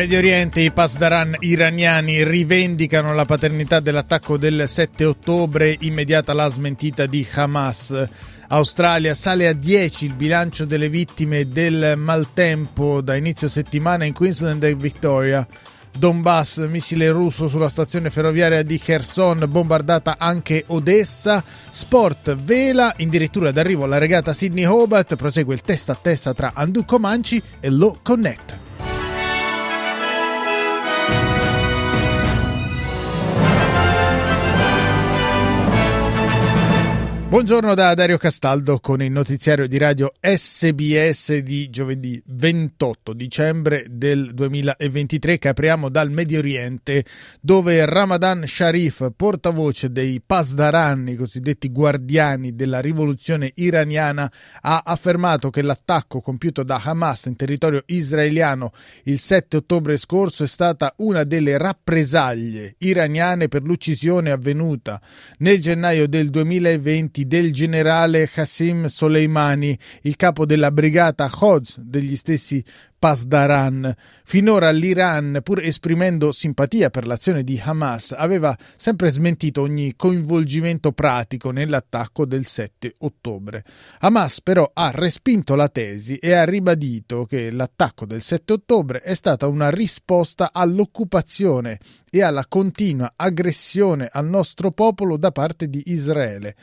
Medio Oriente, i Pasdaran iraniani rivendicano la paternità dell'attacco del 7 ottobre, immediata la smentita di Hamas. Australia sale a 10 il bilancio delle vittime del maltempo da inizio settimana in Queensland e Victoria. Donbass, missile russo sulla stazione ferroviaria di Kherson, bombardata anche Odessa. Sport, vela, addirittura d'arrivo alla regata Sydney Hobart, prosegue il testa a testa tra Andu Comanci e Low Connect. Buongiorno da Dario Castaldo con il notiziario di radio SBS di giovedì 28 dicembre del 2023 che apriamo dal Medio Oriente dove Ramadan Sharif, portavoce dei Pasdaran, i cosiddetti guardiani della rivoluzione iraniana, ha affermato che l'attacco compiuto da Hamas in territorio israeliano il 7 ottobre scorso è stata una delle rappresaglie iraniane per l'uccisione avvenuta nel gennaio del 2020 attacchi del generale Qasem Soleimani, il capo della brigata Khoz degli stessi Pasdaran. Finora l'Iran, pur esprimendo simpatia per l'azione di Hamas, aveva sempre smentito ogni coinvolgimento pratico nell'attacco del 7 ottobre. Hamas però ha respinto la tesi e ha ribadito che l'attacco del 7 ottobre è stata una risposta all'occupazione e alla continua aggressione al nostro popolo da parte di Israele.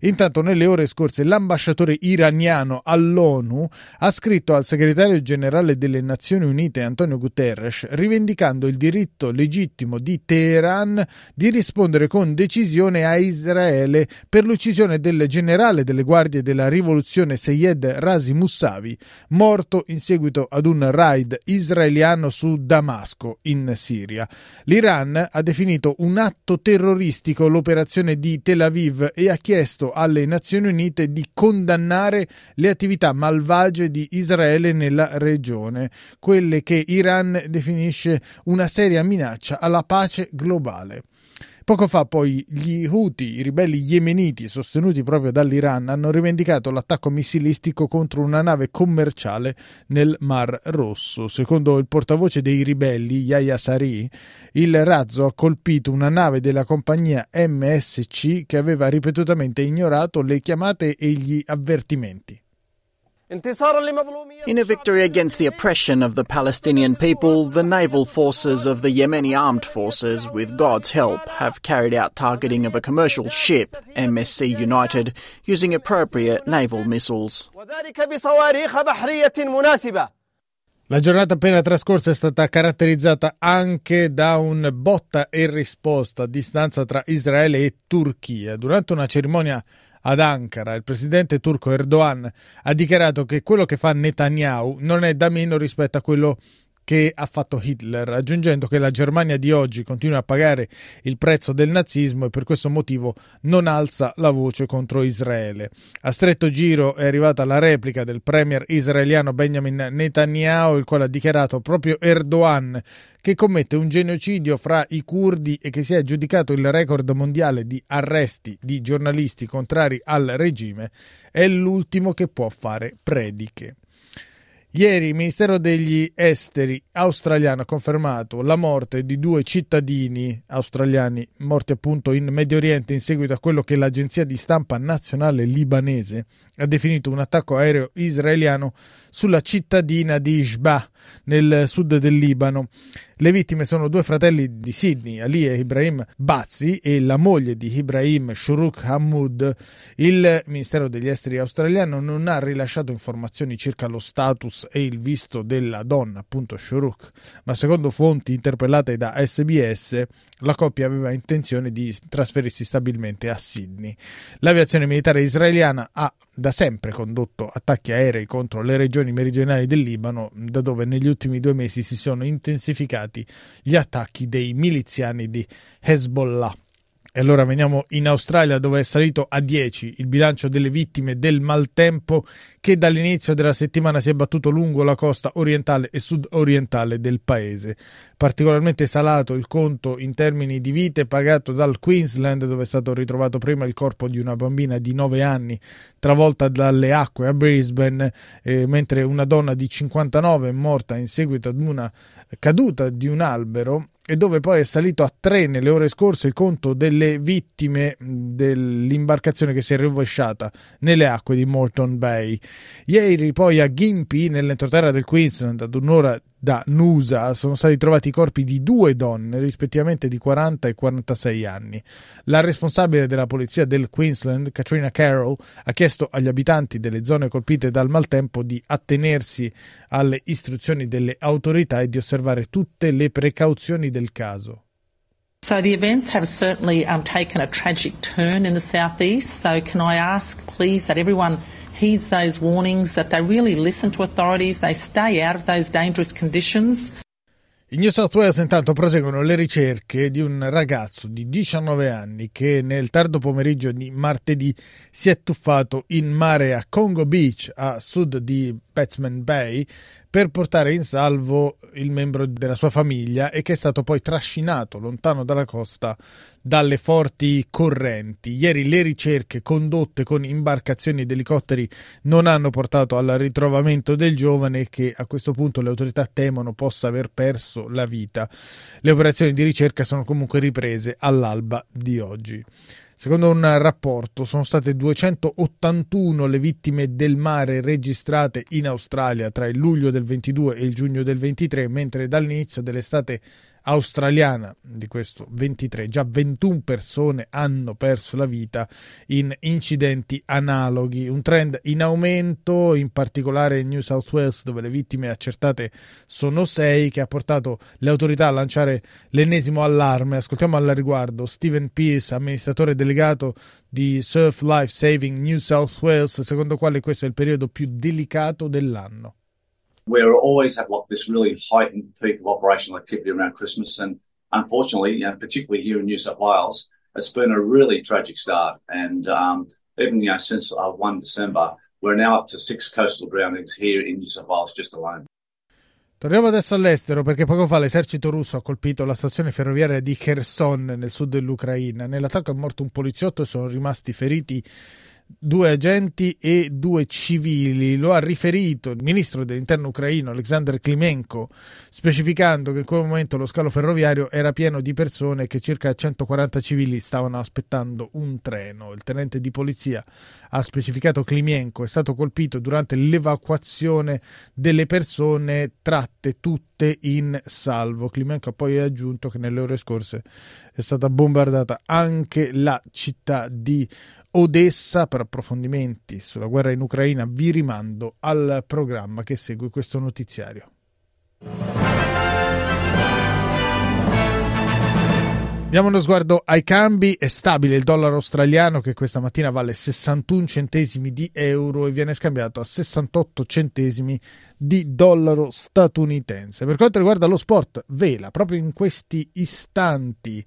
Intanto, nelle ore scorse, l'ambasciatore iraniano all'ONU ha scritto al segretario generale delle Nazioni Unite Antonio Guterres rivendicando il diritto legittimo di Teheran di rispondere con decisione a Israele per l'uccisione del generale delle guardie della rivoluzione Seyed Razi Mousavi, morto in seguito ad un raid israeliano su Damasco, in Siria. L'Iran ha definito un atto terroristico l'operazione di Tel Aviv e ha chiesto alle Nazioni Unite di condannare le attività malvagie di Israele nella regione, quelle che Iran definisce una seria minaccia alla pace globale. Poco fa poi gli Houthi, i ribelli yemeniti sostenuti proprio dall'Iran, hanno rivendicato l'attacco missilistico contro una nave commerciale nel Mar Rosso. Secondo il portavoce dei ribelli, Yahya Sari, il razzo ha colpito una nave della compagnia MSC che aveva ripetutamente ignorato le chiamate e gli avvertimenti. In a victory against the oppression of the Palestinian people, the naval forces of the Yemeni armed forces, with God's help, have carried out targeting of a commercial ship, MSC United, using appropriate naval missiles. La giornata appena trascorsa è stata caratterizzata anche da un botta e risposta a distanza tra Israele e Turchia. Durante una cerimonia ad Ankara, il presidente turco Erdogan ha dichiarato che quello che fa Netanyahu non è da meno rispetto a quello che ha fatto Hitler, aggiungendo che la Germania di oggi continua a pagare il prezzo del nazismo e per questo motivo non alza la voce contro Israele. A stretto giro è arrivata la replica del premier israeliano Benjamin Netanyahu, il quale ha dichiarato proprio Erdogan che commette un genocidio fra i curdi e che si è aggiudicato il record mondiale di arresti di giornalisti contrari al regime, è l'ultimo che può fare prediche. Ieri il Ministero degli Esteri australiano ha confermato la morte di due cittadini australiani morti appunto in Medio Oriente in seguito a quello che l'agenzia di stampa nazionale libanese ha definito un attacco aereo israeliano sulla cittadina di Ishba nel sud del Libano. Le vittime sono due fratelli di Sydney, Ali e Ibrahim Bazzi, e la moglie di Ibrahim, Shuruk Hamoud. Il Ministero degli Esteri australiano non ha rilasciato informazioni circa lo status e il visto della donna, appunto Shuruk, ma secondo fonti interpellate da SBS, la coppia aveva intenzione di trasferirsi stabilmente a Sydney. L'aviazione militare israeliana ha da sempre condotto attacchi aerei contro le regioni meridionali del Libano, da dove negli ultimi due mesi si sono intensificati gli attacchi dei miliziani di Hezbollah. E allora veniamo in Australia dove è salito a 10 il bilancio delle vittime del maltempo che dall'inizio della settimana si è battuto lungo la costa orientale e sud-orientale del paese. Particolarmente salato il conto in termini di vite pagato dal Queensland dove è stato ritrovato prima il corpo di una bambina di 9 anni travolta dalle acque a Brisbane, eh, mentre una donna di 59 è morta in seguito ad una caduta di un albero e dove poi è salito a tre nelle ore scorse il conto delle vittime dell'imbarcazione che si è rovesciata nelle acque di Morton Bay. Ieri poi a Gympie, nell'entroterra del Queensland, ad un'ora da Nusa sono stati trovati i corpi di due donne, rispettivamente di 40 e 46 anni. La responsabile della polizia del Queensland, Katrina Carroll, ha chiesto agli abitanti delle zone colpite dal maltempo di attenersi alle istruzioni delle autorità e di osservare tutte le precauzioni del caso. So the events have certainly um, taken a tragic turn in the southeast. So can I ask, please, that everyone heeds those warnings, that they really listen to authorities, they stay out of those dangerous conditions. In New South Wales intanto proseguono le ricerche di un ragazzo di 19 anni che nel tardo pomeriggio di martedì si è tuffato in mare a Congo Beach a sud di Batsman Bay per portare in salvo il membro della sua famiglia e che è stato poi trascinato lontano dalla costa dalle forti correnti. Ieri le ricerche condotte con imbarcazioni ed elicotteri non hanno portato al ritrovamento del giovane che a questo punto le autorità temono possa aver perso la vita. Le operazioni di ricerca sono comunque riprese all'alba di oggi. Secondo un rapporto sono state 281 le vittime del mare registrate in Australia tra il luglio del 22 e il giugno del 23, mentre dall'inizio dell'estate australiana di questo 23. Già 21 persone hanno perso la vita in incidenti analoghi, un trend in aumento, in particolare in New South Wales dove le vittime accertate sono 6, che ha portato le autorità a lanciare l'ennesimo allarme. Ascoltiamo al riguardo Stephen Pearce, amministratore delegato di Surf Life Saving New South Wales, secondo quale questo è il periodo più delicato dell'anno. We always have like this really heightened peak of operational activity around Christmas. And unfortunately, you know, particularly here in New South Wales, it's been a really tragic start. And um, even you know, since uh, 1 December, we're now up to six coastal drownings here in New South Wales just alone. Torniamo adesso all'estero perché poco fa l'esercito russo ha colpito la stazione ferroviaria di Kherson nel sud dell'Ucraina. Nell'attacco è morto un poliziotto e sono rimasti feriti due agenti e due civili. Lo ha riferito il ministro dell'interno ucraino Alexander Klimenko, specificando che in quel momento lo scalo ferroviario era pieno di persone e che circa 140 civili stavano aspettando un treno. Il tenente di polizia ha specificato Klimenko è stato colpito durante l'evacuazione delle persone tratte tutte in salvo. Klimenko ha poi aggiunto che nelle ore scorse è stata bombardata anche la città di Odessa per approfondimenti sulla guerra in Ucraina vi rimando al programma che segue questo notiziario. Diamo uno sguardo ai cambi, è stabile il dollaro australiano che questa mattina vale 61 centesimi di euro e viene scambiato a 68 centesimi di dollaro statunitense. Per quanto riguarda lo sport, vela proprio in questi istanti.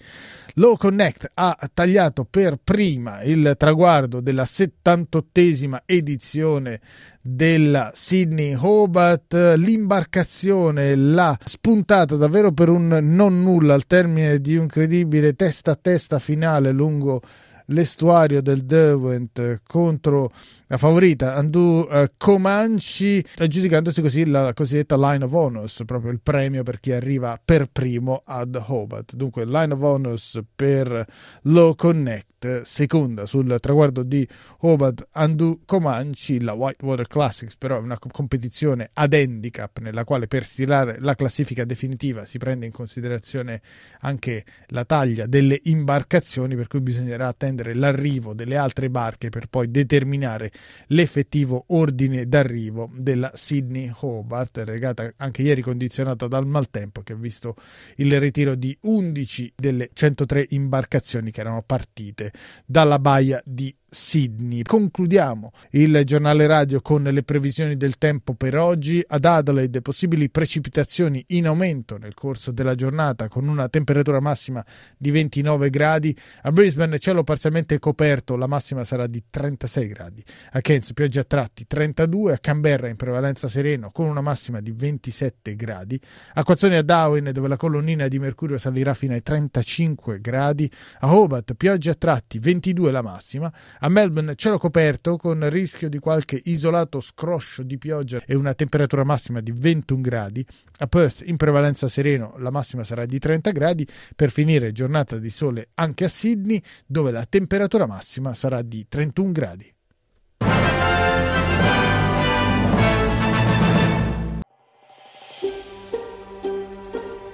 Low Connect ha tagliato per prima il traguardo della 78esima edizione della Sydney Hobart. L'imbarcazione l'ha spuntata davvero per un non nulla al termine di un credibile testa a testa finale lungo l'estuario del Derwent contro la favorita Andu uh, Comanci, aggiudicandosi così la cosiddetta Line of Honors, proprio il premio per chi arriva per primo ad Hobart. Dunque, Line of Honors per Low Connect, seconda sul traguardo di Hobart Andu Comanci, la Whitewater Classics, però è una competizione ad handicap nella quale per stilare la classifica definitiva si prende in considerazione anche la taglia delle imbarcazioni, per cui bisognerà attendere l'arrivo delle altre barche per poi determinare l'effettivo ordine d'arrivo della Sydney Hobart, regata anche ieri condizionata dal maltempo che ha visto il ritiro di 11 delle 103 imbarcazioni che erano partite dalla baia di Sydney. Concludiamo il giornale radio con le previsioni del tempo per oggi. Ad Adelaide possibili precipitazioni in aumento nel corso della giornata con una temperatura massima di 29 gradi. A Brisbane cielo parzialmente coperto, la massima sarà di 36 gradi. A Cairns pioggia a tratti 32, a Canberra in prevalenza sereno con una massima di 27 gradi. Acquazzoni a Darwin dove la colonnina di mercurio salirà fino ai 35 gradi. A Hobart pioggia a tratti 22 la massima. A Melbourne cielo coperto con rischio di qualche isolato scroscio di pioggia e una temperatura massima di 21 gradi. A Perth in prevalenza sereno la massima sarà di 30 gradi. Per finire giornata di sole anche a Sydney dove la temperatura massima sarà di 31 gradi.